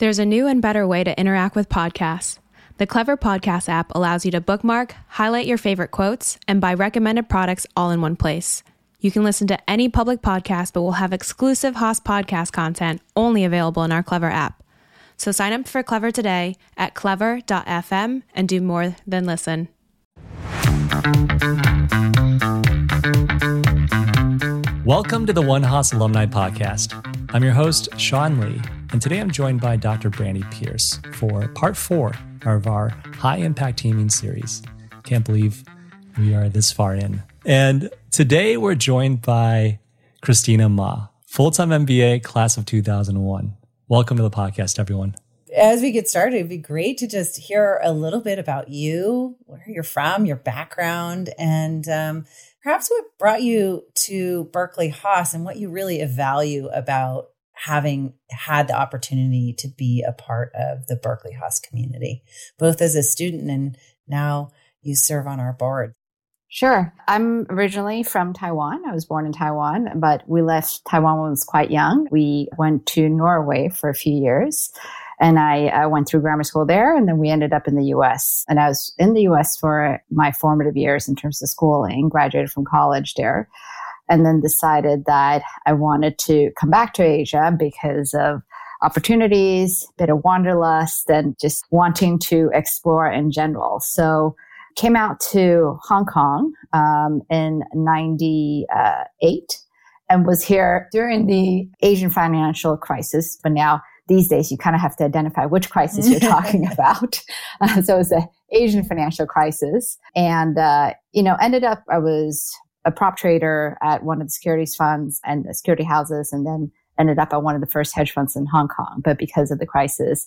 There's a new and better way to interact with podcasts. The Clever Podcast app allows you to bookmark, highlight your favorite quotes, and buy recommended products all in one place. You can listen to any public podcast, but we'll have exclusive Haas podcast content only available in our Clever app. So sign up for Clever today at clever.fm and do more than listen. Welcome to the One Haas Alumni Podcast. I'm your host, Sean Lee, and today I'm joined by Dr. Brandi Pierce for part four of our high impact teaming series. Can't believe we are this far in. And today we're joined by Christina Ma, full time MBA, class of 2001. Welcome to the podcast, everyone. As we get started, it'd be great to just hear a little bit about you, where you're from, your background, and um, perhaps what brought you to Berkeley Haas and what you really value about having had the opportunity to be a part of the Berkeley Haas community, both as a student and now you serve on our board. Sure. I'm originally from Taiwan. I was born in Taiwan, but we left Taiwan when I was quite young. We went to Norway for a few years and I uh, went through grammar school there and then we ended up in the US. And I was in the US for my formative years in terms of schooling, graduated from college there and then decided that I wanted to come back to Asia because of opportunities, bit of wanderlust, and just wanting to explore in general. So came out to Hong Kong um, in 98 and was here during the Asian financial crisis. But now these days, you kind of have to identify which crisis you're talking about. Uh, so it was the Asian financial crisis. And, uh, you know, ended up, I was a prop trader at one of the securities funds and the security houses, and then ended up at one of the first hedge funds in Hong Kong. But because of the crisis,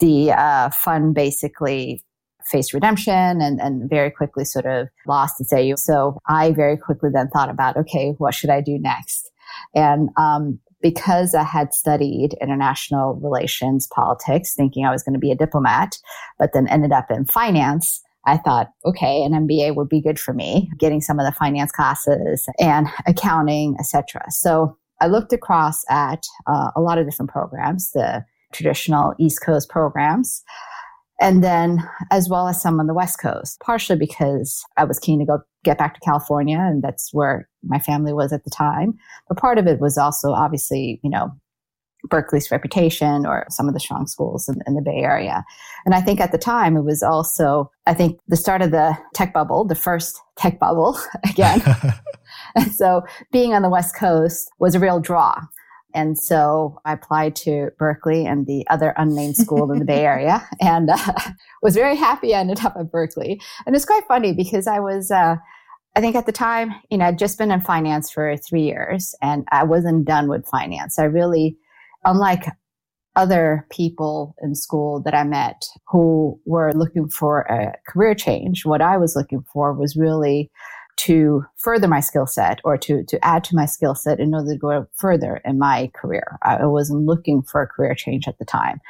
the uh, fund basically faced redemption and, and very quickly sort of lost its AUM. So I very quickly then thought about, okay, what should I do next? And um, because I had studied international relations politics, thinking I was going to be a diplomat, but then ended up in finance, I thought, okay, an MBA would be good for me, getting some of the finance classes and accounting, etc. So I looked across at uh, a lot of different programs, the traditional East Coast programs, and then as well as some on the West Coast, partially because I was keen to go get back to California, and that's where my family was at the time. But part of it was also obviously, you know, Berkeley's reputation or some of the strong schools in, in, the Bay Area. And I think at the time it was also, I think, the start of the tech bubble, the first tech bubble again. and so being on the West Coast was a real draw. And so I applied to Berkeley and the other unnamed school in the Bay Area and uh, was very happy I ended up at Berkeley. And it's quite funny because I was, uh, I think at the time, you know, I'd just been in finance for three years and I wasn't done with finance. I really, unlike other people in school that I met who were looking for a career change, what I was looking for was really to further my skill set or to, to add to my skill set in order to go further in my career. I wasn't looking for a career change at the time.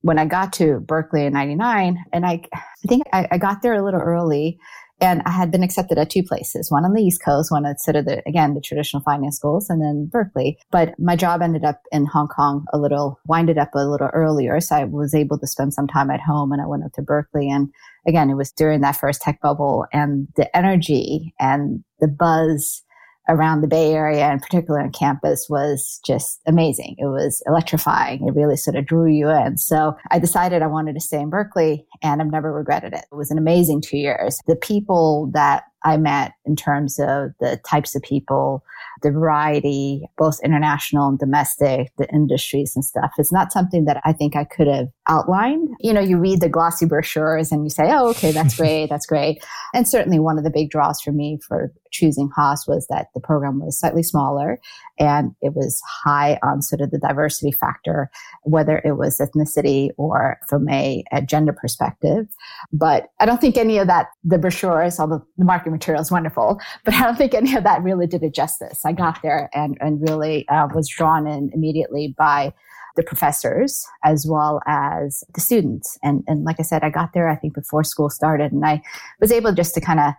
When I got to Berkeley in 99, and I, I think I, I got there a little early and I had been accepted at two places, one on the East Coast, one at sort of the, again, the traditional finance schools, and then Berkeley. But my job ended up in Hong Kong a little, winded up a little earlier. So I was able to spend some time at home and I went up to Berkeley. And again, it was during that first tech bubble and the energy and the buzz around the Bay Area and particularly on campus was just amazing. It was electrifying. It really sort of drew you in. So I decided I wanted to stay in Berkeley and I've never regretted it. It was an amazing two years. The people that I met in terms of the types of people, the variety, both international and domestic, the industries and stuff. It's not something that I think I could have outlined. You know, you read the glossy brochures and you say, oh, okay, that's great, that's great. And certainly one of the big draws for me for choosing Haas was that the program was slightly smaller and it was high on sort of the diversity factor, whether it was ethnicity or from a, a gender perspective. But I don't think any of that, the brochures, although the marketing material is wonderful, but I don't think any of that really did it justice. I got there and, and really uh, was drawn in immediately by the professors as well as the students. And, and like I said, I got there, I think before school started and I was able just to kind of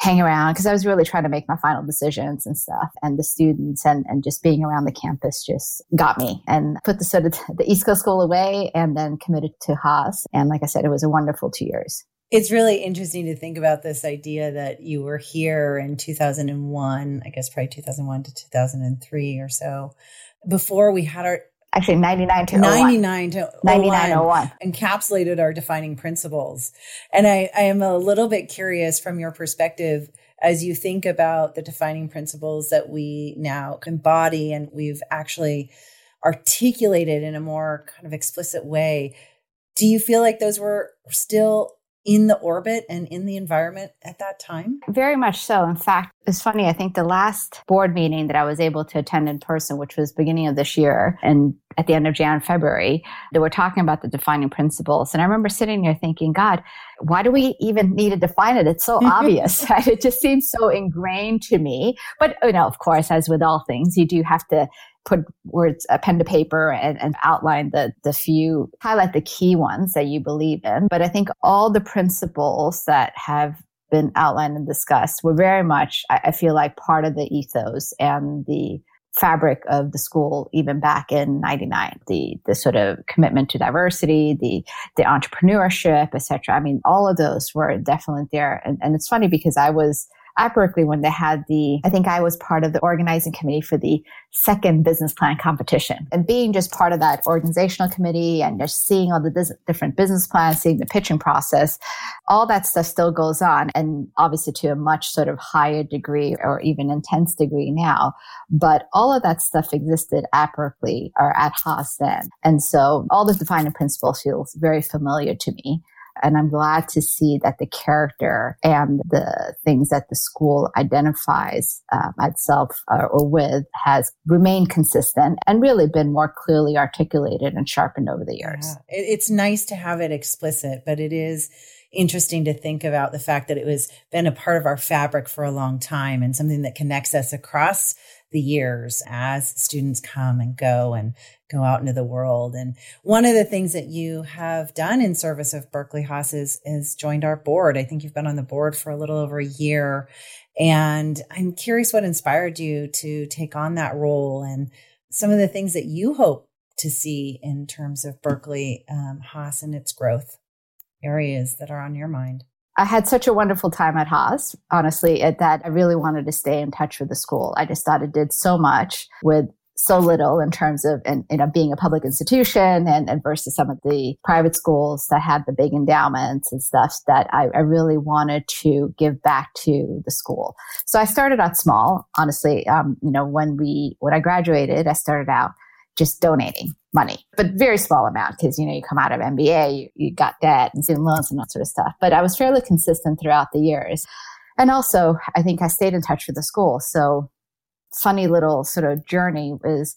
hang around because I was really trying to make my final decisions and stuff. And the students and, and just being around the campus just got me and put the sort of the East Coast School away and then committed to Haas. And like I said, it was a wonderful two years. It's really interesting to think about this idea that you were here in 2001, I guess probably 2001 to 2003 or so, before we had our actually 99 to 99 to 9901 encapsulated our defining principles. And I, I am a little bit curious from your perspective as you think about the defining principles that we now embody and we've actually articulated in a more kind of explicit way. Do you feel like those were still in the orbit and in the environment at that time? Very much so. In fact, it's funny. I think the last board meeting that I was able to attend in person, which was beginning of this year, and at the end of Jan, February, they were talking about the defining principles. And I remember sitting there thinking, God, why do we even need to define it? It's so obvious. Right? It just seems so ingrained to me. But, you know, of course, as with all things, you do have to put words, a pen to paper and, and outline the, the few, highlight the key ones that you believe in. But I think all the principles that have been outlined and discussed were very much, I, I feel like, part of the ethos and the fabric of the school even back in 99 the the sort of commitment to diversity the the entrepreneurship etc i mean all of those were definitely there. And, and it's funny because i was at Berkeley when they had the, I think I was part of the organizing committee for the second business plan competition. And being just part of that organizational committee and just seeing all the biz- different business plans, seeing the pitching process, all that stuff still goes on. And obviously to a much sort of higher degree or even intense degree now. But all of that stuff existed at Berkeley or at Haas then. And so all the defining principles feels very familiar to me. And I'm glad to see that the character and the things that the school identifies um, itself uh, or with has remained consistent and really been more clearly articulated and sharpened over the years. Yeah. It's nice to have it explicit, but it is interesting to think about the fact that it was been a part of our fabric for a long time and something that connects us across the years as students come and go and go out into the world. And one of the things that you have done in service of Berkeley Haas is, is joined our board. I think you've been on the board for a little over a year. And I'm curious what inspired you to take on that role and some of the things that you hope to see in terms of Berkeley um, Haas and its growth areas that are on your mind. I had such a wonderful time at Haas, honestly, at that I really wanted to stay in touch with the school. I just thought it did so much with so little in terms of and you know being a public institution and, and versus some of the private schools that had the big endowments and stuff that I, I, really wanted to give back to the school. So I started out small, honestly. Um, you know, when we when I graduated, I started out just donating money, but very small amount because, you know, you come out of MBA, you, you got debt and student loans and that sort of stuff. But I was fairly consistent throughout the years. And also, I think I stayed in touch with the school. So, funny little sort of journey was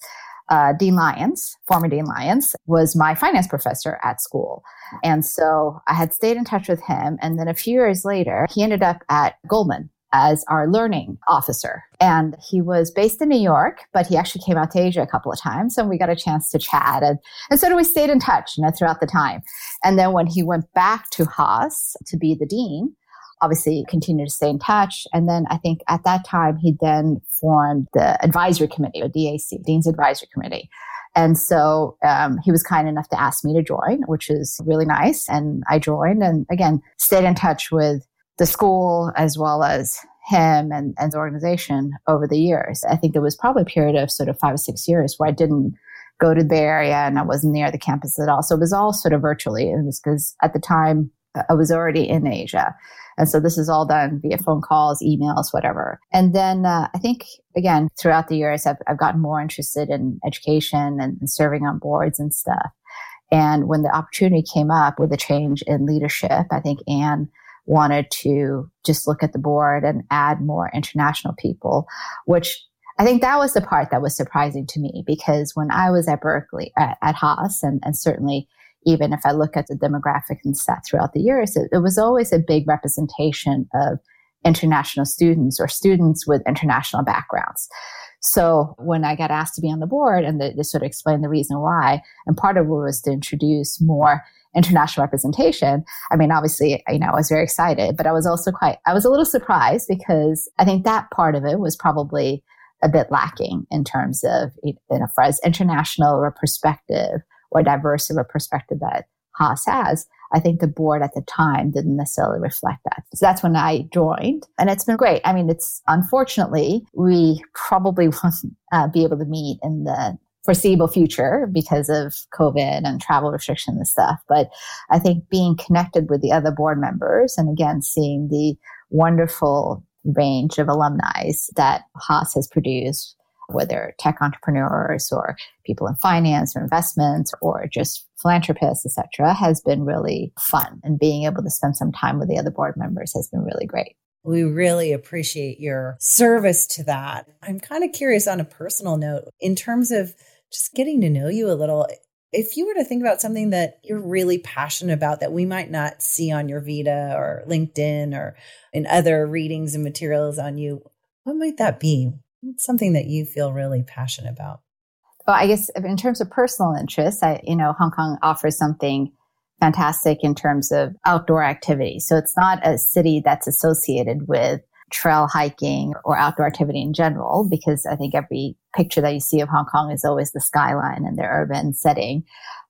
uh, Dean Lyons, former Dean Lyons, was my finance professor at school. And so I had stayed in touch with him. And then a few years later, he ended up at Goldman as our learning officer. And he was based in New York, but he actually came out to Asia a couple of times and we got a chance to chat. And, and so we stayed in touch, you know, throughout the time. And then when he went back to Haas to be the dean, obviously continued to stay in touch. And then I think at that time, he then formed the advisory committee, or DAC, Dean's Advisory Committee. And so um, he was kind enough to ask me to join, which is really nice. And I joined and again, stayed in touch with the school as well as him and, and the organization over the years. I think there was probably a period of sort of five or six years where I didn't go to the Bay Area and I wasn't near the campus at all. So it was all sort of virtually. It was because at the time I was already in Asia. And so this is all done via phone calls, emails, whatever. And then uh, I think, again, throughout the years, I've, I've gotten more interested in education and, and serving on boards and stuff. And when the opportunity came up with a change in leadership, I think Ann wanted to just look at the board and add more international people, which I think that was the part that was surprising to me because when I was at Berkeley, at, at Haas, and, and certainly even if I look at the demographic and stats throughout the years, it, it was always a big representation of international students or students with international backgrounds. So when I got asked to be on the board and they, they sort of explained the reason why, and part of it was to introduce more international representation. I mean, obviously, you know, I was very excited, but I was also quite, I was a little surprised because I think that part of it was probably a bit lacking in terms of, you know, for as international a perspective or diverse of a perspective that Haas has. I think the board at the time didn't necessarily reflect that. So that's when I joined and it's been great. I mean, it's unfortunately, we probably won't uh, be able to meet in the foreseeable future because of COVID and travel restrictions and stuff. But I think being connected with the other board members and again, seeing the wonderful range of alumni that Haas has produced whether tech entrepreneurs or people in finance or investments or just philanthropists, etc., has been really fun. And being able to spend some time with the other board members has been really great. We really appreciate your service to that. I'm kind of curious on a personal note in terms of just getting to know you a little. If you were to think about something that you're really passionate about that we might not see on your Vita or LinkedIn or in other readings and materials on you, what might that be? Something that you feel really passionate about? Well, I guess in terms of personal interests, I, you know, Hong Kong offers something fantastic in terms of outdoor activity. So it's not a city that's associated with trail hiking or outdoor activity in general, because I think every picture that you see of Hong Kong is always the skyline and the urban setting.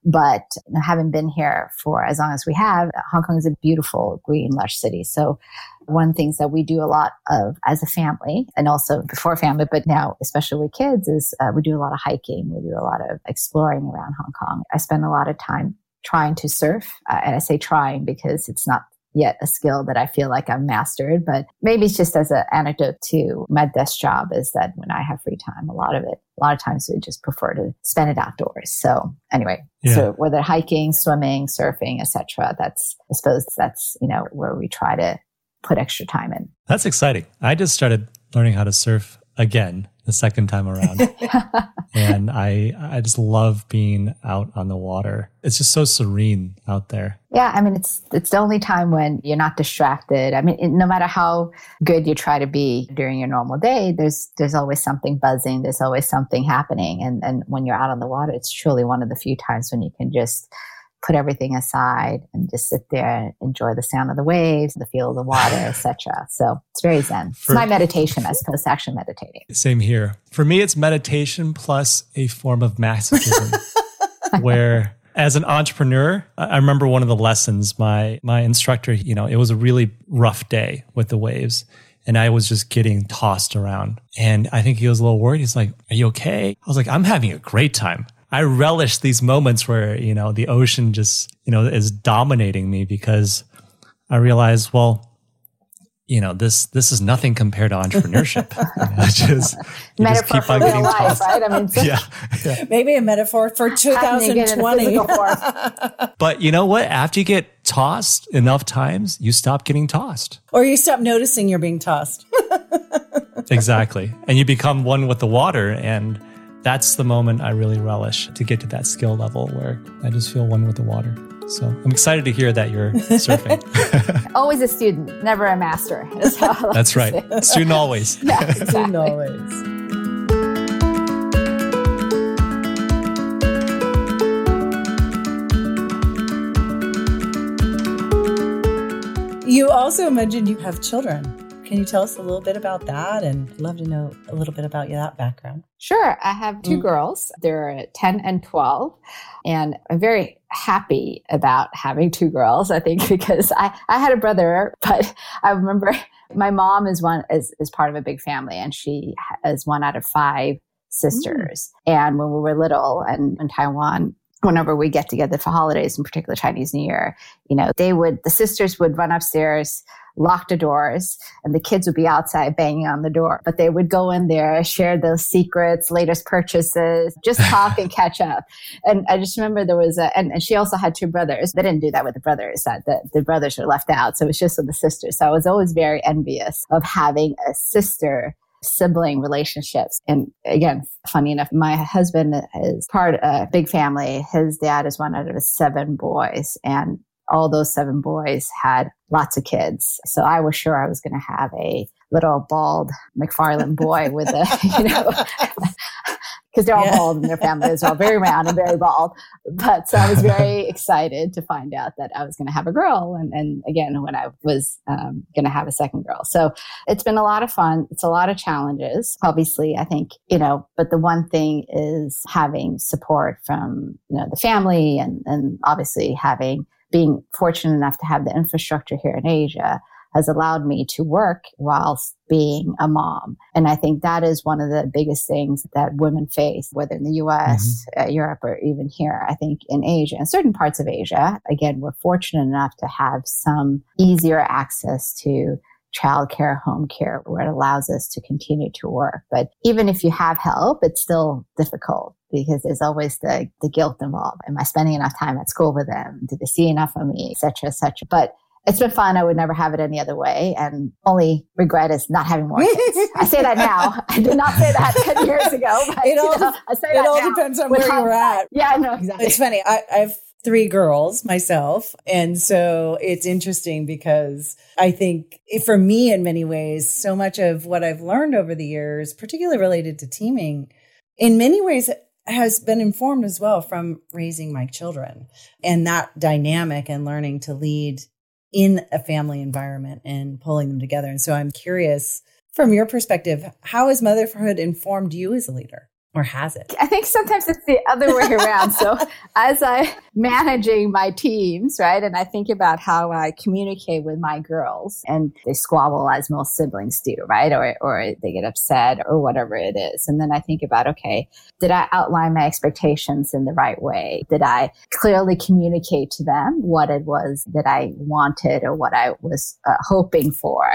But having been here for as long as we have, Hong Kong is a beautiful, green, lush city. So one of the things that we do a lot of as a family and also before family, but now especially with kids is uh, we do a lot of hiking. We do a lot of exploring around Hong Kong. I spend a lot of time trying to surf. Uh, and I say trying because it's not yet a skill that I feel like I've mastered, but maybe it's just as an anecdote to my desk job is that when I have free time, a lot of it, a lot of times we just prefer to spend it outdoors. So anyway, yeah. so whether hiking, swimming, surfing, etc., that's, I suppose that's, you know, where we try to put extra time in. That's exciting. I just started learning how to surf again the second time around. and I I just love being out on the water. It's just so serene out there. Yeah, I mean it's it's the only time when you're not distracted. I mean, it, no matter how good you try to be during your normal day, there's there's always something buzzing, there's always something happening and and when you're out on the water, it's truly one of the few times when you can just put everything aside and just sit there and enjoy the sound of the waves, the feel of the water, etc. So it's very zen. For, it's my meditation as opposed to actually meditating. Same here. For me, it's meditation plus a form of masochism, where as an entrepreneur, I remember one of the lessons my my instructor, you know, it was a really rough day with the waves. And I was just getting tossed around. And I think he was a little worried. He's like, Are you okay? I was like, I'm having a great time. I relish these moments where, you know, the ocean just, you know, is dominating me because I realize, well, you know, this this is nothing compared to entrepreneurship. you know, just, you just keep on getting life, right? I mean, yeah, yeah, maybe a metaphor for 2020. but you know what? After you get tossed enough times, you stop getting tossed, or you stop noticing you're being tossed. exactly, and you become one with the water and that's the moment I really relish to get to that skill level where I just feel one with the water. So I'm excited to hear that you're surfing. always a student, never a master. Like That's right. Student always. yeah, exactly. Student always. You also mentioned you have children. Can you tell us a little bit about that? And I'd love to know a little bit about that background. Sure. I have two mm. girls. They're 10 and 12. And I'm very happy about having two girls, I think, because I, I had a brother, but I remember my mom is one is, is part of a big family and she is one out of five sisters. Mm. And when we were little and in Taiwan, whenever we get together for holidays, in particular Chinese New Year, you know, they would, the sisters would run upstairs lock the doors and the kids would be outside banging on the door. But they would go in there, share those secrets, latest purchases, just talk and catch up. And I just remember there was a, and, and she also had two brothers. They didn't do that with the brothers, that the, the brothers were left out. So it was just with the sisters. So I was always very envious of having a sister sibling relationships. And again, funny enough, my husband is part of a big family. His dad is one out of seven boys. And all those seven boys had lots of kids. So I was sure I was going to have a little bald McFarland boy with a, you know, because they're all yeah. bald and their families are all very round and very bald. But so I was very excited to find out that I was going to have a girl. And, and again, when I was um, going to have a second girl. So it's been a lot of fun. It's a lot of challenges. Obviously, I think, you know, but the one thing is having support from, you know, the family and, and obviously having being fortunate enough to have the infrastructure here in Asia has allowed me to work whilst being a mom. And I think that is one of the biggest things that women face, whether in the US, mm-hmm. uh, Europe, or even here. I think in Asia, and certain parts of Asia, again, we're fortunate enough to have some easier access to childcare, home care, where it allows us to continue to work. But even if you have help, it's still difficult because there's always the, the guilt involved. Am I spending enough time at school with them? Do they see enough of me, etc., etc. But it's been fun. I would never have it any other way. And only regret is not having more kids. I say that now. I did not say that 10 years ago. But, it all, know, I say it all depends on where you're at. Yeah, no, exactly. It's funny. I, I have three girls myself. And so it's interesting because I think for me, in many ways, so much of what I've learned over the years, particularly related to teaming, in many ways, has been informed as well from raising my children and that dynamic and learning to lead in a family environment and pulling them together. And so I'm curious from your perspective, how has motherhood informed you as a leader? Or has it? I think sometimes it's the other way around. so as I'm managing my teams, right, and I think about how I communicate with my girls, and they squabble as most siblings do, right, or or they get upset or whatever it is, and then I think about okay, did I outline my expectations in the right way? Did I clearly communicate to them what it was that I wanted or what I was uh, hoping for?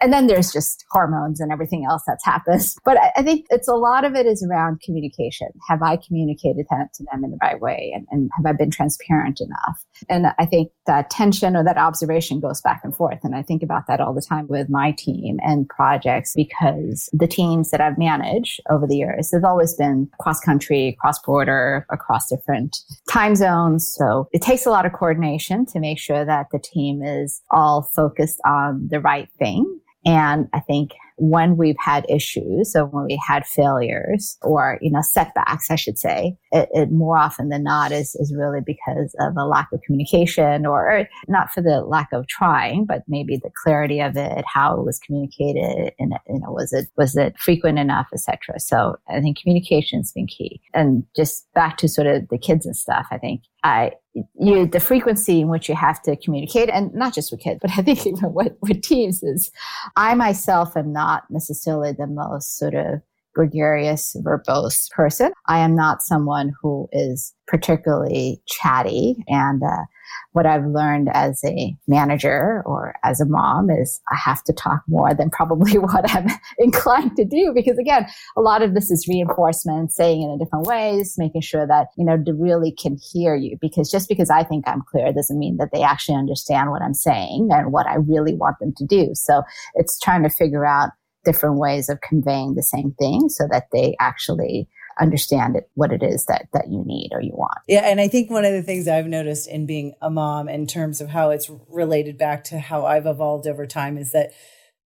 And then there's just hormones and everything else that's happens. But I, I think it's a lot of it is around communication. Have I communicated that to them in the right way? And, and have I been transparent enough? And I think that tension or that observation goes back and forth. And I think about that all the time with my team and projects because the teams that I've managed over the years have always been cross country, cross border, across different time zones. So it takes a lot of coordination to make sure that the team is all focused on the right thing. And I think when we've had issues, so when we had failures or, you know, setbacks, I should say, it, it, more often than not is, is really because of a lack of communication or, or, not for the lack of trying, but maybe the clarity of it, how it was communicated and, you know, was it, was it frequent enough, etc. So I think communication's been key. And just back to sort of the kids and stuff, I think I, you, the frequency in which you have to communicate, and not just with kids, but I think even with, with teams is, I myself am not necessarily the most sort of gregarious, verbose person. I am not someone who is particularly chatty. And uh, what I've learned as a manager or as a mom is I have to talk more than probably what I'm inclined to do. Because again, a lot of this is reinforcement, saying it in different ways, making sure that, you know, they really can hear you. Because just because I think I'm clear doesn't mean that they actually understand what I'm saying and what I really want them to do. So it's trying to figure out different ways of conveying the same thing so that they actually understand it, what it is that that you need or you want. Yeah, and I think one of the things I've noticed in being a mom in terms of how it's related back to how I've evolved over time is that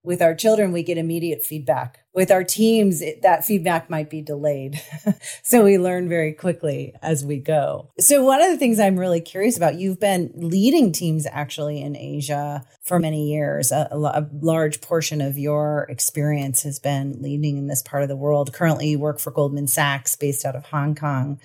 with our children, we get immediate feedback. With our teams, it, that feedback might be delayed. so we learn very quickly as we go. So, one of the things I'm really curious about, you've been leading teams actually in Asia for many years. A, a, large portion of your experience has been leading in this part of the world. Currently, you work for Goldman Sachs based out of Hong Kong.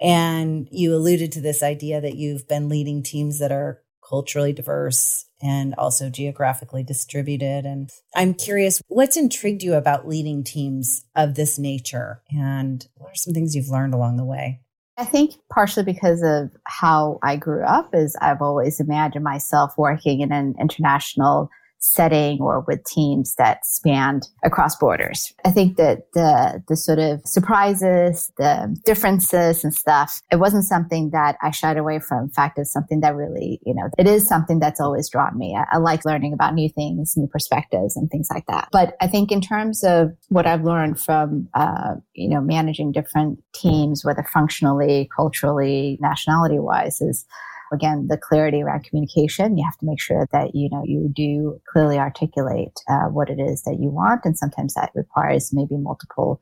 And you alluded to this idea that you've been leading teams that are culturally diverse and also geographically distributed. And I'm curious, what's intrigued you about leading teams of this nature? And what are some things you've learned along the way? I think partially because of how I grew up is I've always imagined myself working in an international setting or with teams that spanned across borders. I think that the the sort of surprises, the differences and stuff, it wasn't something that I shied away from. In fact, it's something that really, you know, it is something that's always drawn me. I, I like learning about new things, new perspectives and things like that. But I think in terms of what I've learned from, uh, you know, managing different teams, whether functionally, culturally, nationality wise, is again, the clarity around communication. You have to make sure that, you know, you do clearly articulate uh, what it is that you want. And sometimes that requires maybe multiple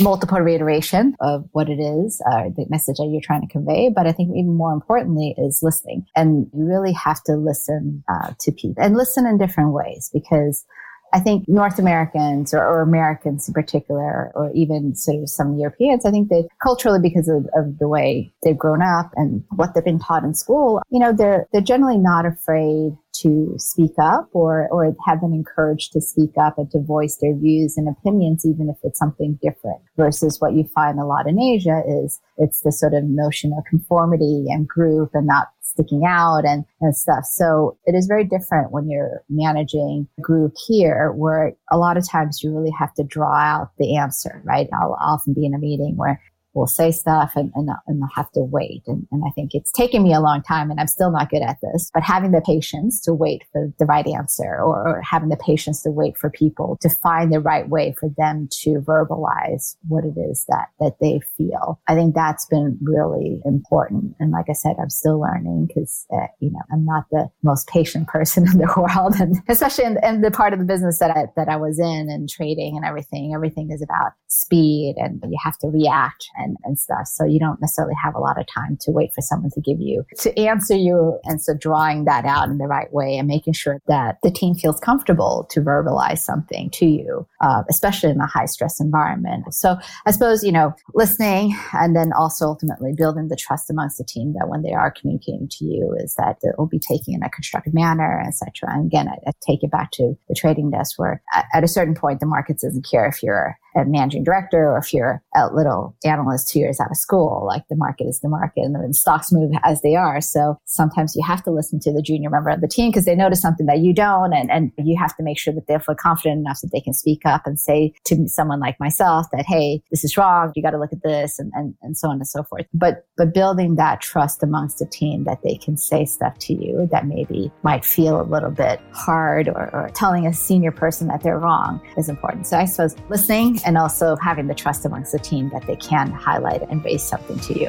multiple reiteration of what it is, uh, the message that you're trying to convey. But I think even more importantly is listening. And you really have to listen uh, to people and listen in different ways because I think North Americans or, or, Americans in particular, or even sort of some Europeans, I think that culturally because of, of, the way they've grown up and what they've been taught in school, you know, they're, they're generally not afraid to speak up or, or have been encouraged to speak up and to voice their views and opinions, even if it's something different versus what you find a lot in Asia is it's the sort of notion of conformity and group and not sticking out and, and stuff. So it is very different when you're managing a group here where a lot of times you really have to draw out the answer, right? I'll often be in a meeting where will say stuff and, and, and they'll have to wait. And, and I think it's taken me a long time and I'm still not good at this, but having the patience to wait for the right answer or, or having the patience to wait for people to find the right way for them to verbalize what it is that, that they feel. I think that's been really important. And like I said, I'm still learning because, uh, you know, I'm not the most patient person in the world. And especially in, in the part of the business that I, that I was in and trading and everything, everything is about speed and you have to react and, and stuff. So you don't necessarily have a lot of time to wait for someone to give you, to answer you. And so drawing that out in the right way and making sure that the team feels comfortable to verbalize something to you, uh, especially in a high stress environment. So I suppose, you know, listening and then also ultimately building the trust amongst the team that when they are communicating to you is that it will be taken in a constructive manner, etc. And again, I, I take it back to the trading desk where at, at a certain point, the market doesn't care if you're a managing director or if you're a little analyst two years out of school, like the market is the market and the stocks move as they are. So sometimes you have to listen to the junior member of the team because they notice something that you don't. And, and you have to make sure that they feel confident enough that they can speak up and say to someone like myself that, Hey, this is wrong. You got to look at this and, and, and so on and so forth. But, but building that trust amongst the team that they can say stuff to you that maybe might feel a little bit hard or, or telling a senior person that they're wrong is important. So I suppose listening and also having the trust amongst the team that they can highlight and raise something to you.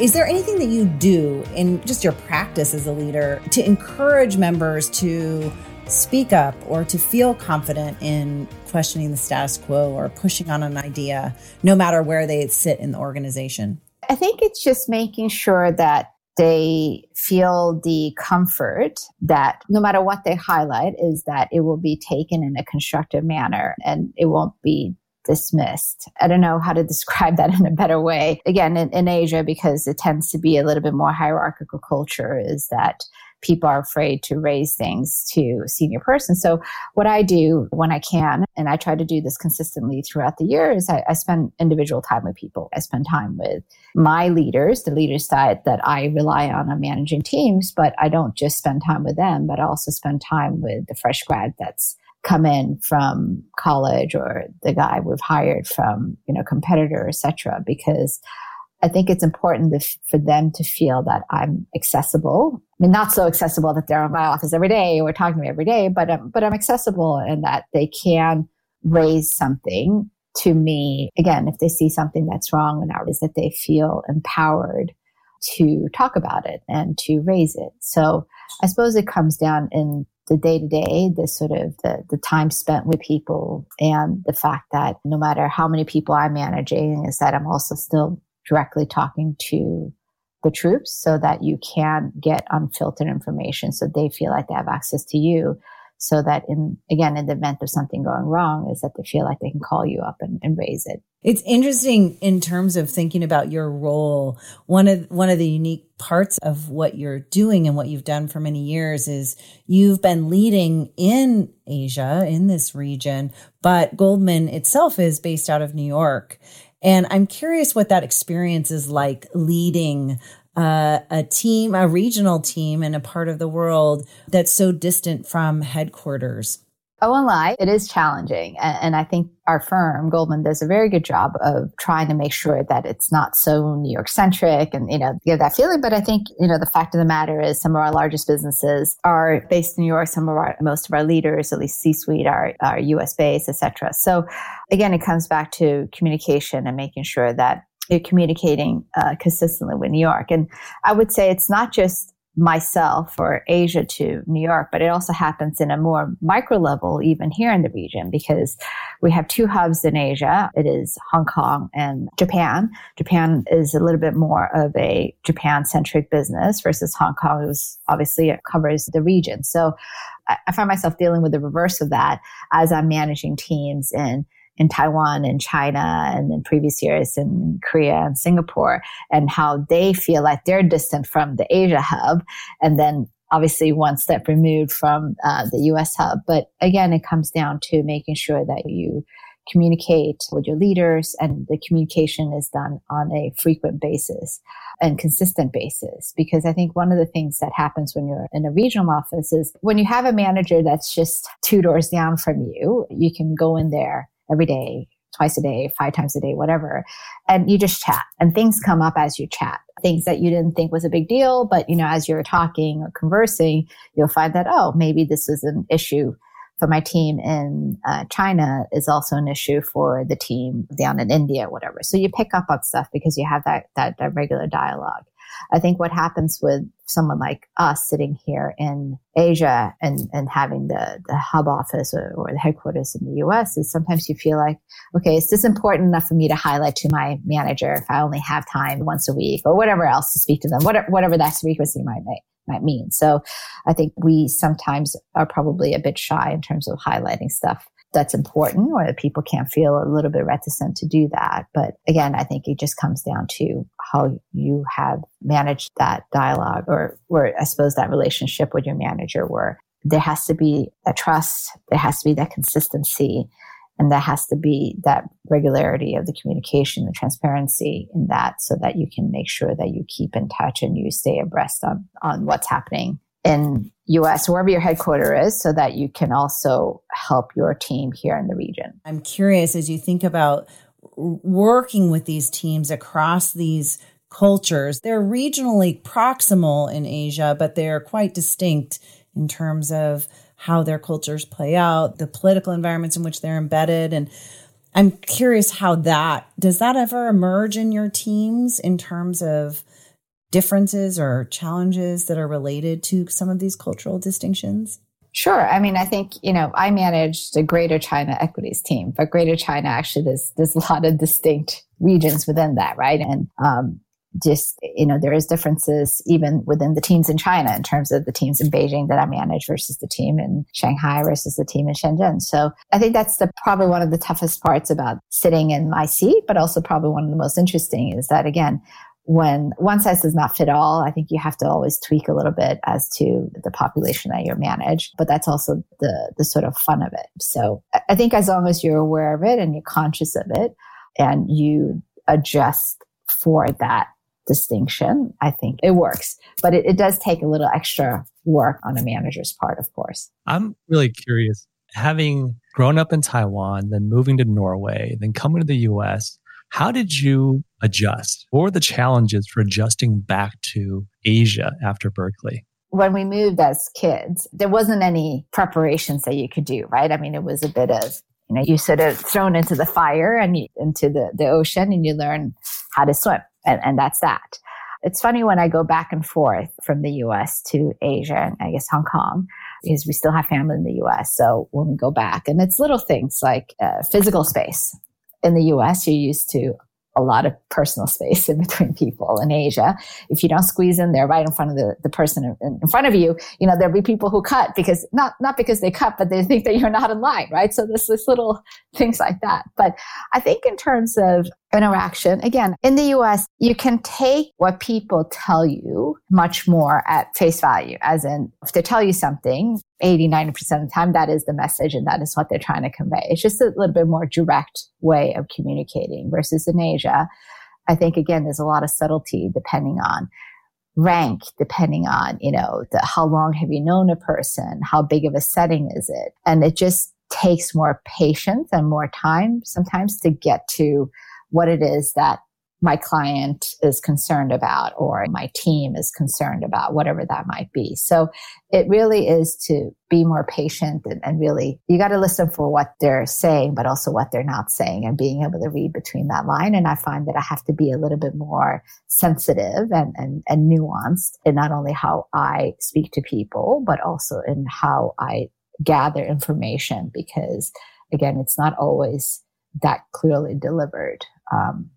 Is there anything that you do in just your practice as a leader to encourage members to speak up or to feel confident in questioning the status quo or pushing on an idea, no matter where they sit in the organization? I think it's just making sure that they feel the comfort that no matter what they highlight is that it will be taken in a constructive manner and it won't be dismissed. I don't know how to describe that in a better way. Again, in, in Asia, because it tends to be a little bit more hierarchical culture, is that people are afraid to raise things to senior person. So what I do when I can, and I try to do this consistently throughout the year, is I, I spend individual time with people. I spend time with my leaders, the leaders that, that I rely on on managing teams, but I don't just spend time with them, but I also spend time with the fresh grad that's come in from college or the guy we've hired from, you know, competitor, etc. Because I think it's important to, for them to feel that I'm accessible. I mean, not so accessible that they're in my office every day or talking to me every day, but um, but I'm accessible and that they can raise something to me. Again, if they see something that's wrong, and is that they feel empowered to talk about it and to raise it. So I suppose it comes down in the day to day, the sort of the, the time spent with people and the fact that no matter how many people I'm managing is that I'm also still directly talking to the troops so that you can get unfiltered information so they feel like they have access to you. So that in again in the event of something going wrong is that they feel like they can call you up and, and raise it. It's interesting in terms of thinking about your role. One of one of the unique parts of what you're doing and what you've done for many years is you've been leading in asia in this region but goldman itself is based out of new york and I'm curious what that experience is like leading uh, a team, a regional team in a part of the world that's so distant from headquarters. I won't lie, it is challenging. And, I think our firm, Goldman, does a very good job of trying to make sure that it's not so New York centric and, you know, give that feeling. But I think, you know, the fact of the matter is some of our largest businesses are based in New York. Some of our, most of our leaders, at least C-suite are, are US based, et cetera. So again, it comes back to communication and making sure that you're communicating uh, consistently with New York. And I would say it's not just myself or Asia to New York, but it also happens in a more micro level, even here in the region, because we have two hubs in Asia. It is Hong Kong and Japan. Japan is a little bit more of a Japan centric business versus Hong Kong, is obviously it covers the region. So I find myself dealing with the reverse of that as I'm managing teams in in Taiwan and China and in previous years in Korea and Singapore and how they feel like they're distant from the Asia hub and then obviously one step removed from uh, the US hub. But again, it comes down to making sure that you communicate with your leaders and the communication is done on a frequent basis and consistent basis. Because I think one of the things that happens when you're in a regional office is when you have a manager that's just two doors down from you, you can go in there every day, twice a day, five times a day, whatever. And you just chat and things come up as you chat. Things that you didn't think was a big deal, but you know, as you're talking or conversing, you'll find that, oh, maybe this is an issue for my team in uh, China is also an issue for the team down in India, whatever. So you pick up on stuff because you have that, that, that regular dialogue. I think what happens with someone like us sitting here in Asia and, and having the, the hub office or, or the headquarters in the US is sometimes you feel like, okay, is this important enough for me to highlight to my manager if I only have time once a week or whatever else to speak to them, whatever, whatever that frequency might make might mean. So I think we sometimes are probably a bit shy in terms of highlighting stuff that's important or that people can't feel a little bit reticent to do that. But again, I think it just comes down to how you have managed that dialogue or, or I suppose that relationship with your manager where there has to be a trust, there has to be that consistency, and there has to be that regularity of the communication, the transparency in that so that you can make sure that you keep in touch and you stay abreast on, on what's happening in US, wherever your headquarters is, so that you can also help your team here in the region. I'm curious as you think about working with these teams across these cultures, they're regionally proximal in Asia, but they're quite distinct in terms of how their cultures play out, the political environments in which they're embedded. And I'm curious how that does that ever emerge in your teams in terms of differences or challenges that are related to some of these cultural distinctions? Sure. I mean, I think, you know, I managed the Greater China Equities team, but Greater China actually there's there's a lot of distinct regions within that, right? And um, just you know there is differences even within the teams in China in terms of the teams in Beijing that I manage versus the team in Shanghai versus the team in Shenzhen. So I think that's the probably one of the toughest parts about sitting in my seat, but also probably one of the most interesting is that again when one size does not fit all, I think you have to always tweak a little bit as to the population that you manage. But that's also the the sort of fun of it. So I think as long as you're aware of it and you're conscious of it and you adjust for that distinction, I think it works. But it, it does take a little extra work on a manager's part, of course. I'm really curious. Having grown up in Taiwan, then moving to Norway, then coming to the US, how did you adjust? What were the challenges for adjusting back to Asia after Berkeley? When we moved as kids, there wasn't any preparations that you could do, right? I mean, it was a bit of, you know, you sort of thrown into the fire and you, into the, the ocean and you learn how to swim. And, and that's that. It's funny when I go back and forth from the US to Asia and I guess Hong Kong, because we still have family in the US. So when we go back, and it's little things like uh, physical space in the US, you're used to a lot of personal space in between people in Asia. If you don't squeeze in there right in front of the, the person in, in, front of you, you know, there'll be people who cut because not, not because they cut, but they think that you're not in line, right? So there's this little things like that. But I think in terms of interaction. Again, in the US, you can take what people tell you much more at face value, as in if they tell you something, 80, 90% of the time, that is the message and that is what they're trying to convey. It's just a little bit more direct way of communicating versus in Asia. I think again, there's a lot of subtlety depending on rank depending on, you know, the, how long have you known a person? How big of a setting is it? And it just takes more patience and more time sometimes to get to what it is that my client is concerned about or my team is concerned about, whatever that might be. So it really is to be more patient and, and really, you got to listen for what they're saying, but also what they're not saying and being able to read between that line. And I find that I have to be a little bit more sensitive and, and, and nuanced in not only how I speak to people, but also in how I gather information because again, it's not always that clearly delivered. Um,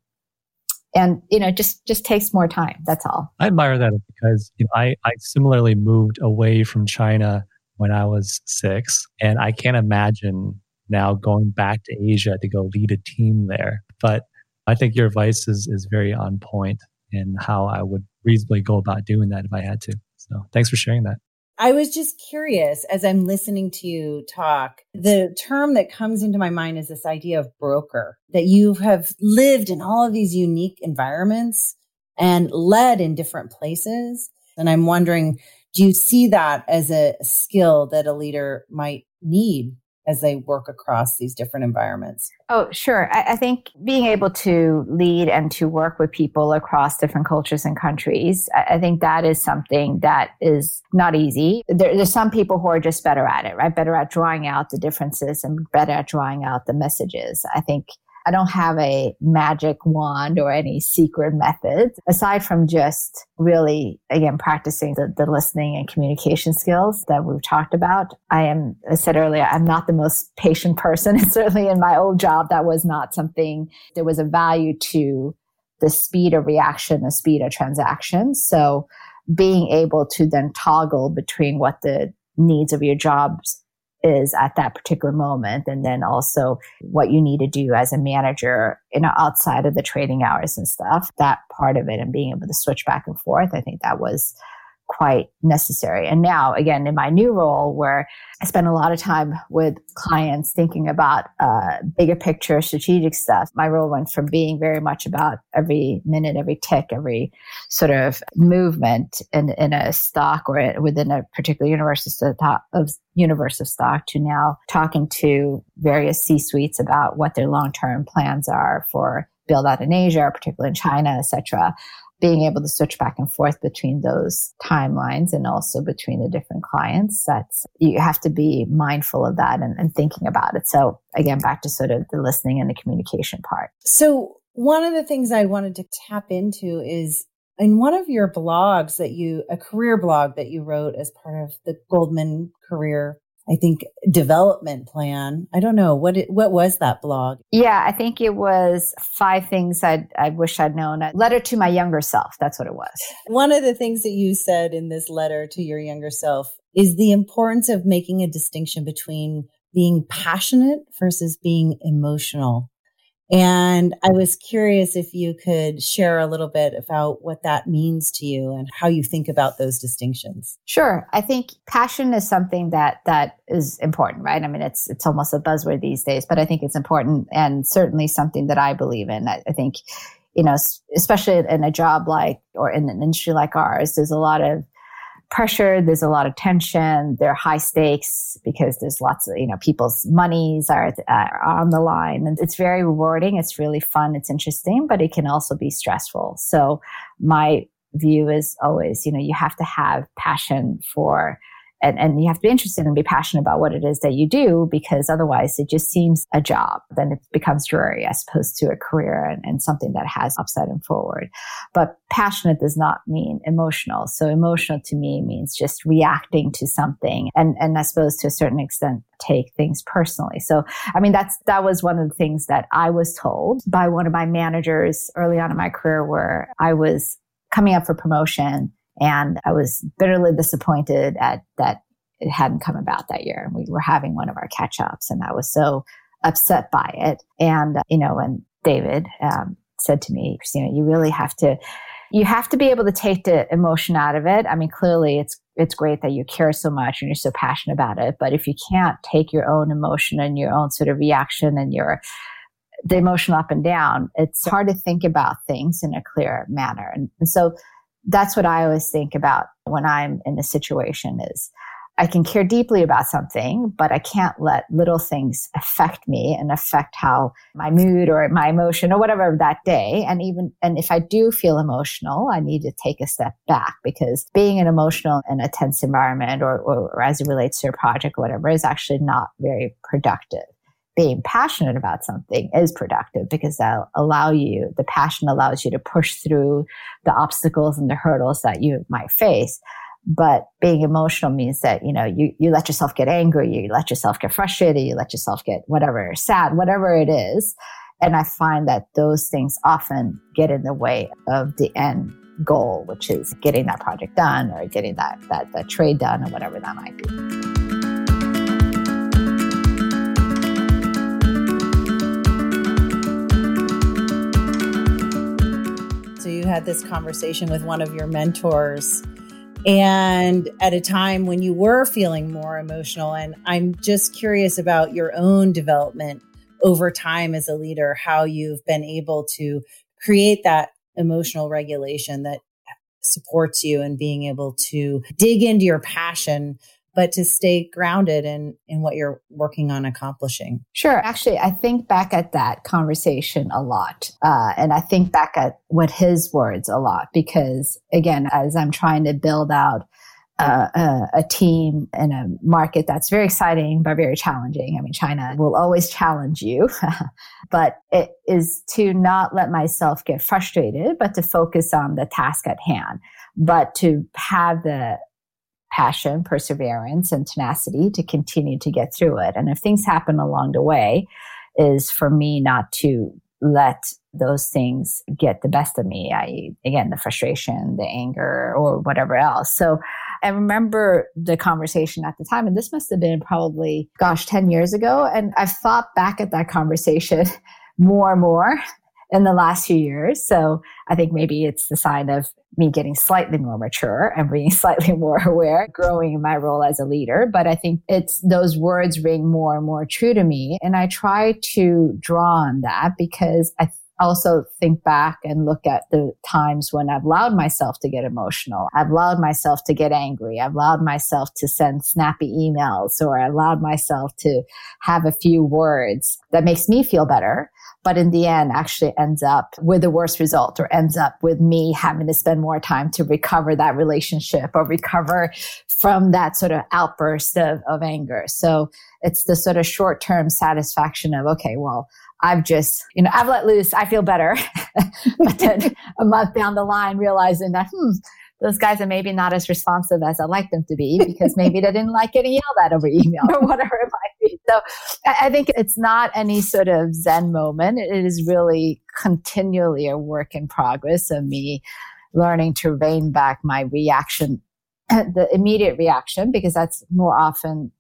and you know just just takes more time. That's all. I admire that because you know, I, I similarly moved away from china when i was six and i can't imagine now going back to asia to go lead a team there. But i think your advice is, is very on point in how i would reasonably go about doing that if i had to. So thanks for sharing that I was just curious as I'm listening to you talk. The term that comes into my mind is this idea of broker that you have lived in all of these unique environments and led in different places. And I'm wondering, do you see that as a skill that a leader might need as they work across these different environments? Oh, sure. I, I, think being able to lead and to work with people across different cultures and countries, I, I think that is something that is not easy. There, there's some people who are just better at it, right? Better at drawing out the differences and better at drawing out the messages. I think I don't have a magic wand or any secret methods aside from just really, again, practicing the, the listening and communication skills that we've talked about. I am, I said earlier, I'm not the most patient person. And certainly in my old job, that was not something, there was a value to the speed of reaction, the speed of transaction. So being able to then toggle between what the needs of your jobs is at that particular moment. And then also what you need to do as a manager you know outside of the trading hours and stuff that part of it and being able to switch back and forth i think that was quite necessary. And now, again, in my new role, where I spend a lot of time with clients thinking about uh, bigger picture strategic stuff, my role went from being very much about every minute, every tick, every sort of movement in, in a stock or within a particular universe of universe of stock to now talking to various C suites about what their long term plans are for build out in Asia, particularly in China, etc being able to switch back and forth between those timelines and also between the different clients that's you have to be mindful of that and, and thinking about it. So again back to sort of the listening and the communication part. So one of the things i wanted to tap into is in one of your blogs that you a career blog that you wrote as part of the goldman career I think development plan. I don't know what it, what was that blog. Yeah, I think it was five things I I wish I'd known. A letter to my younger self. That's what it was. One of the things that you said in this letter to your younger self is the importance of making a distinction between being passionate versus being emotional. And I was curious if you could share a little bit about what that means to you and how you think about those distinctions. Sure. I think passion is something that that is important, right? I mean, it's it's almost a buzzword these days, but I think it's important and certainly something that I believe in. I, I think, you know, especially in a job like or in an industry like ours, there's a lot of pressure. There's a lot of tension. There are high stakes because there's lots of, you know, people's monies are, are on the line and it's very rewarding. It's really fun. It's interesting, but it can also be stressful. So my view is always, you know, you have to have passion for and, and you have to be interested and be passionate about what it is that you do because otherwise it just seems a job. Then it becomes dreary as opposed to a career and, and something that has upside and forward. But passionate does not mean emotional. So emotional to me means just reacting to something and, and I suppose to a certain extent take things personally. So, I mean, that's, that was one of the things that I was told by one of my managers early on in my career where I was coming up for promotion and I was bitterly disappointed at that it hadn't come about that year. And we were having one of our catch ups and I was so upset by it. And, you know, and David um, said to me, Christina, you really have to, you have to be able to take the emotion out of it. I mean, clearly it's, it's great that you care so much and you're so passionate about it. But if you can't take your own emotion and your own sort of reaction and your, the emotion up and down, it's hard to think about things in a clear manner. And, and so that's what I always think about when I'm in a situation is I can care deeply about something, but I can't let little things affect me and affect how my mood or my emotion or whatever that day. And even, and if I do feel emotional, I need to take a step back because being an emotional in a tense environment or, or, or as it relates to a project or whatever is actually not very productive being passionate about something is productive because that'll allow you, the passion allows you to push through the obstacles and the hurdles that you might face. But being emotional means that, you know, you, you let yourself get angry, you let yourself get frustrated, you let yourself get whatever, sad, whatever it is. And I find that those things often get in the way of the end goal, which is getting that project done or getting that, that, that trade done or whatever that might be. You had this conversation with one of your mentors and at a time when you were feeling more emotional. And I'm just curious about your own development over time as a leader, how you've been able to create that emotional regulation that supports you and being able to dig into your passion but to stay grounded in in what you're working on accomplishing sure actually i think back at that conversation a lot uh, and i think back at what his words a lot because again as i'm trying to build out uh, a, a, team in a market that's very exciting but very challenging. I mean, China will always challenge you, but it is to not let myself get frustrated, but to focus on the task at hand, but to have the passion, perseverance, and tenacity to continue to get through it. And if things happen along the way, is for me not to let those things get the best of me. I, again, the frustration, the anger, or whatever else. So I remember the conversation at the time, and this must have been probably, gosh, 10 years ago. And I've thought back at that conversation more and more in the last few years. So I think maybe it's the sign of me getting slightly more mature and being slightly more aware, growing in my role as a leader. But I think it's those words ring more and more true to me. And I try to draw on that because I also think back and look at the times when I've allowed myself to get emotional. I've allowed myself to get angry. I've allowed myself to send snappy emails or I allowed myself to have a few words that makes me feel better but in the end actually ends up with the worst result or ends up with me having to spend more time to recover that relationship or recover from that sort of outburst of, of anger. So it's the sort of short term satisfaction of, okay, well, I've just, you know, I've let loose. I feel better. but then a month down the line, realizing that, hmm, those guys are maybe not as responsive as I'd like them to be because maybe they didn't like getting yelled at over email or whatever it might. So I think it's not any sort of Zen moment. It is really continually a work in progress of me learning to rein back my reaction, the immediate reaction, because that's more often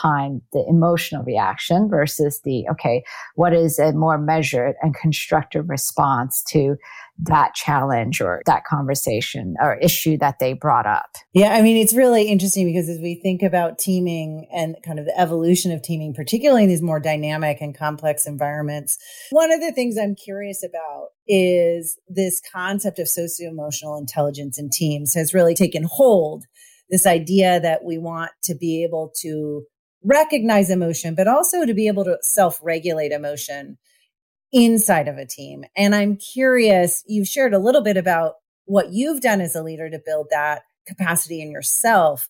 time the emotional reaction versus the okay what is a more measured and constructive response to that challenge or that conversation or issue that they brought up? Yeah i mean it's really interesting because as we think about teaming and kind of the evolution of teaming particularly in these more dynamic and complex environments one of the things i'm curious about is this concept of socio-emotional intelligence in teams has really taken hold. This idea that we want to be able to recognize emotion, but also to be able to self regulate emotion inside of a team. And I'm curious, you've shared a little bit about what you've done as a leader to build that capacity in yourself.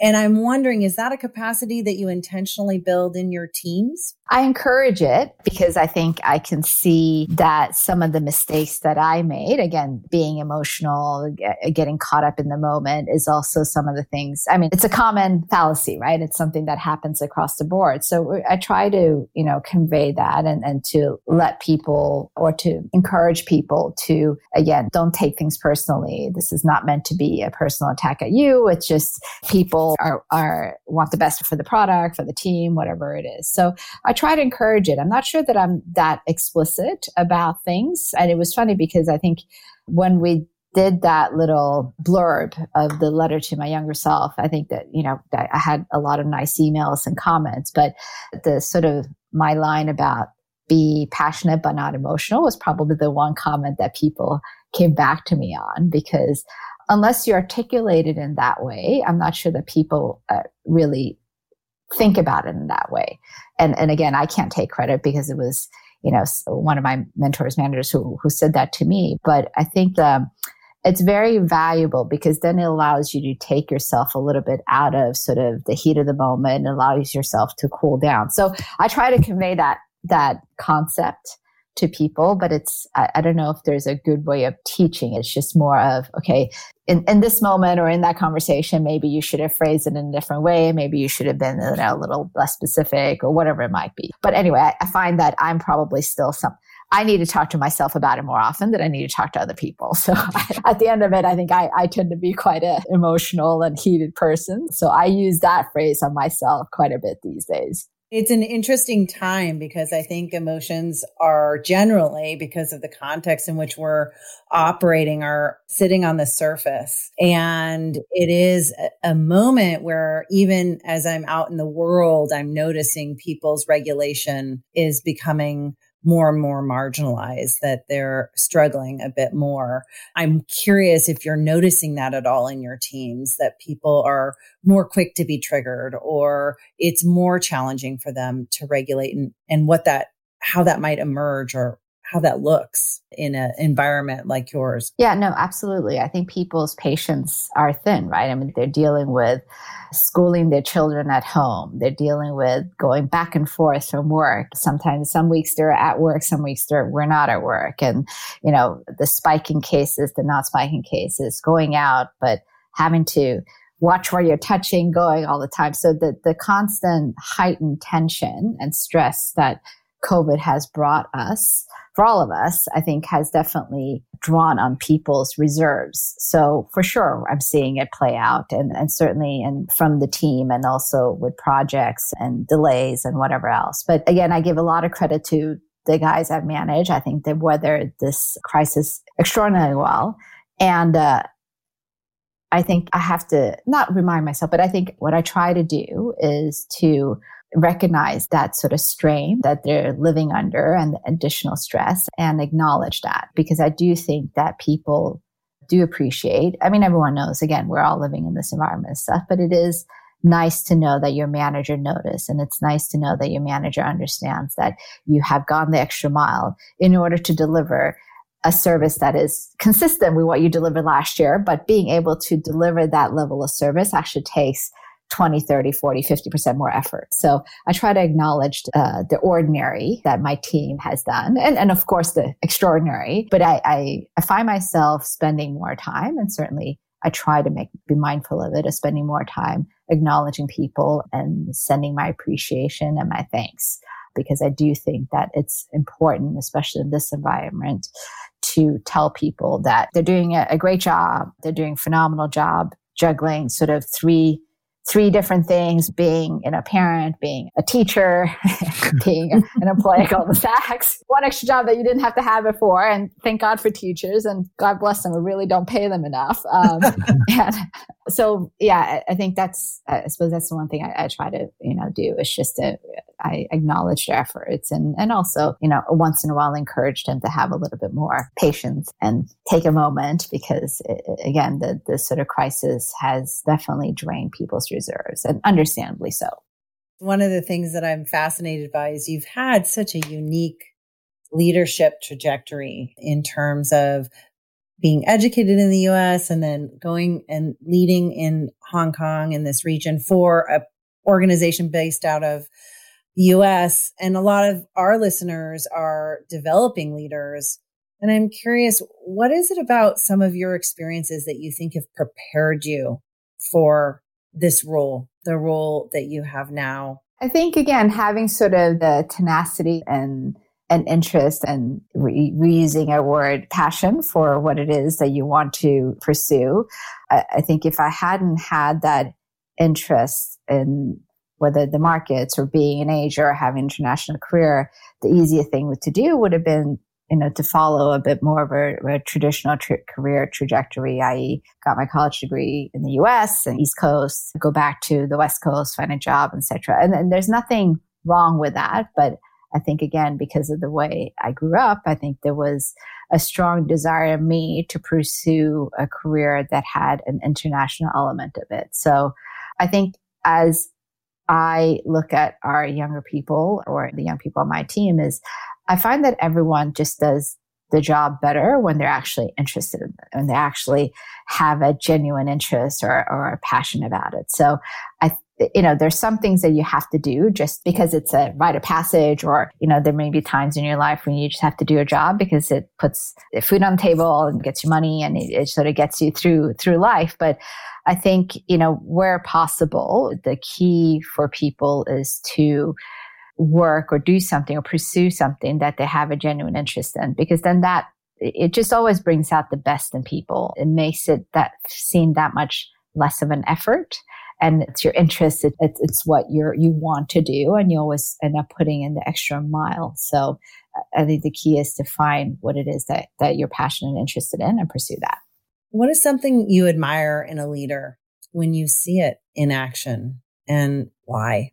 And I'm wondering, is that a capacity that you intentionally build in your teams? I encourage it because I think I can see that some of the mistakes that I made, again, being emotional, getting caught up in the moment is also some of the things. I mean, it's a common fallacy, right? It's something that happens across the board. So I try to, you know, convey that and, and to let people or to encourage people to, again, don't take things personally. This is not meant to be a personal attack at you. It's just people are, are want the best for the product, for the team, whatever it is. So I try to encourage it. I'm not sure that I'm that explicit about things. And it was funny because I think when we did that little blurb of the letter to my younger self, I think that, you know, I had a lot of nice emails and comments, but the sort of my line about be passionate but not emotional was probably the one comment that people came back to me on because unless you articulate it in that way, I'm not sure that people uh, really think about it in that way. And and again, I can't take credit because it was you know one of my mentors managers who who said that to me. But I think um, it's very valuable because then it allows you to take yourself a little bit out of sort of the heat of the moment and allows yourself to cool down. So I try to convey that that concept to people, but it's, I, I, don't know if there's a good way of teaching. It's just more of, okay, in, in this moment or in that conversation, maybe you should have phrased it in a different way. Maybe you should have been you know, a little less specific or whatever it might be. But anyway, I, I find that I'm probably still some, I need to talk to myself about it more often than I need to talk to other people. So at the end of it, I think I, I tend to be quite an emotional and heated person. So I use that phrase on myself quite a bit these days. It's an interesting time because I think emotions are generally, because of the context in which we're operating, are sitting on the surface. And it is a moment where even as I'm out in the world, I'm noticing people's regulation is becoming more and more marginalized, that they're struggling a bit more. I'm curious if you're noticing that at all in your teams, that people are more quick to be triggered or it's more challenging for them to regulate and, and what that, how that might emerge or how that looks in an environment like yours. Yeah, no, absolutely. I think people's patience are thin, right? I mean, they're dealing with schooling their children at home. They're dealing with going back and forth from work. Sometimes some weeks they're at work, some weeks they're we're not at work. And, you know, the spiking cases, the not spiking cases, going out, but having to watch where you're touching, going all the time. So the the constant heightened tension and stress that COVID has brought us for all of us, I think has definitely drawn on people's reserves. So for sure, I'm seeing it play out and, and certainly and from the team and also with projects and delays and whatever else. But again, I give a lot of credit to the guys I've managed. I think they've weathered this crisis extraordinarily well. And, uh, I think I have to not remind myself, but I think what I try to do is to recognize that sort of strain that they're living under and the additional stress and acknowledge that because I do think that people do appreciate. I mean, everyone knows, again, we're all living in this environment and stuff, but it is nice to know that your manager noticed and it's nice to know that your manager understands that you have gone the extra mile in order to deliver a service that is consistent with what you delivered last year, but being able to deliver that level of service actually takes 20, 30, 40, 50% more effort. So I try to acknowledge uh, the ordinary that my team has done and, and of course the extraordinary, but I, I, I find myself spending more time and certainly I try to make, be mindful of it, of spending more time acknowledging people and sending my appreciation and my thanks because I do think that it's important, especially in this environment, to tell people that they're doing a, a great job. They're doing a phenomenal job juggling sort of three three different things being a parent, being a teacher, being an employee at Goldman Sachs. One extra job that you didn't have to have before. And thank God for teachers and God bless them. We really don't pay them enough. Um, and so, yeah, I think that's, I suppose that's the one thing I, I try to, you know, do is just to, I acknowledge their efforts and, and also, you know, once in a while encourage them to have a little bit more patience and take a moment because it, again, the, the sort of crisis has definitely drained people's reserves and understandably so. One of the things that I'm fascinated by is you've had such a unique leadership trajectory in terms of being educated in the US and then going and leading in Hong Kong in this region for a organization based out of the US. And a lot of our listeners are developing leaders. And I'm curious, what is it about some of your experiences that you think have prepared you for this role, the role that you have now? I think again, having sort of the tenacity and an interest and re- reusing a word passion for what it is that you want to pursue. I, I think if I hadn't had that interest in whether the markets or being in Asia or having international career, the easier thing to do would have been, you know, to follow a bit more of a, a traditional tra- career trajectory, i.e. got my college degree in the U.S. and East Coast, go back to the West Coast, find a job, etc. And, and there's nothing wrong with that, but I think again, because of the way I grew up, I think there was a strong desire in me to pursue a career that had an international element of it. So I think as I look at our younger people or the young people on my team is I find that everyone just does the job better when they're actually interested in it, when they actually have a genuine interest or, or a passion about it. So I, you know, there's some things that you have to do just because it's a rite of passage or, you know, there may be times in your life when you just have to do a job because it puts food on the table and gets you money and it, it sort of gets you through, through life. But I think, you know, where possible, the key for people is to, work or do something or pursue something that they have a genuine interest in because then that it just always brings out the best in people it makes it that seem that much less of an effort and it's your interest it, it's, it's what you're you want to do and you always end up putting in the extra mile. So i think the key is to find what it is that that you're passionate and interested in and pursue that. What is something you admire in a leader when you see it in action and why?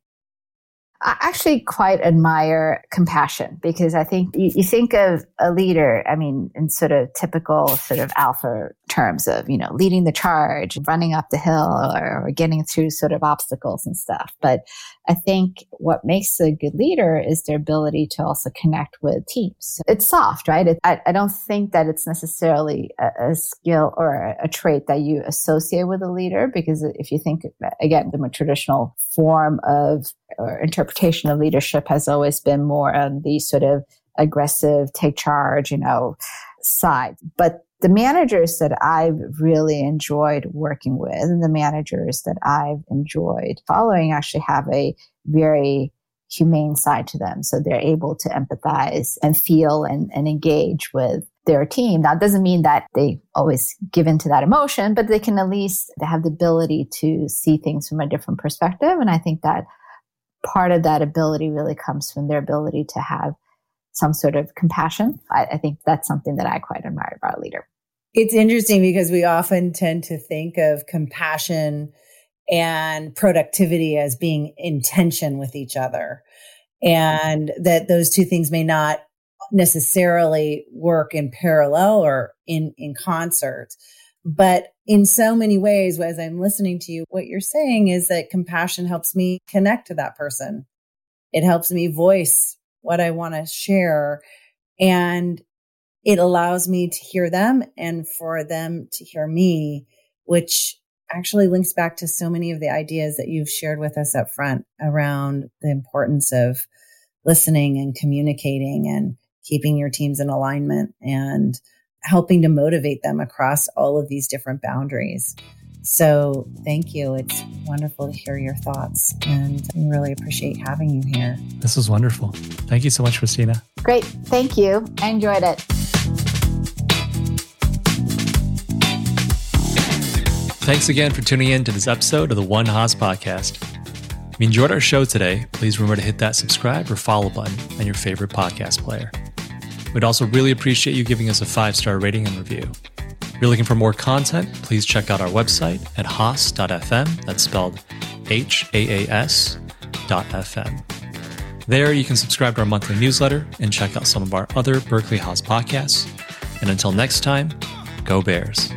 I actually quite admire compassion because I think you, you, think of a leader, I mean, in sort of typical sort of alpha terms of, you know, leading the charge, running up the hill or, or getting through sort of obstacles and stuff. But I think what makes a good leader is their ability to also connect with teams. It's soft, right? It, I, I, don't think that it's necessarily a, a skill or a, a, trait that you associate with a leader because if you think, again, the more traditional form of or interpretation of leadership has always been more on the sort of aggressive, take charge, you know, side. But the managers that I've really enjoyed working with and the managers that I've enjoyed following actually have a very humane side to them. So they're able to empathize and feel and, and engage with their team. That doesn't mean that they always give into that emotion, but they can at least have the ability to see things from a different perspective. And I think that part of that ability really comes from their ability to have some sort of compassion. I, I think that's something that I quite admire about a leader. It's interesting because we often tend to think of compassion and productivity as being in tension with each other and that those two things may not necessarily work in parallel or in in concert. But in so many ways as i'm listening to you what you're saying is that compassion helps me connect to that person. It helps me voice what i want to share and it allows me to hear them and for them to hear me, which actually links back to so many of the ideas that you've shared with us up front around the importance of listening and communicating and keeping your teams in alignment and helping to motivate them across all of these different boundaries. So thank you. It's wonderful to hear your thoughts and we really appreciate having you here. This was wonderful. Thank you so much, Christina. Great. Thank you. I enjoyed it. Thanks again for tuning in to this episode of the One Haas podcast. If you enjoyed our show today, please remember to hit that subscribe or follow button on your favorite podcast player. We'd also really appreciate you giving us a five star rating and review. If you're looking for more content, please check out our website at haas.fm. That's spelled H A A S dot FM. There, you can subscribe to our monthly newsletter and check out some of our other Berkeley Haas podcasts. And until next time, go Bears.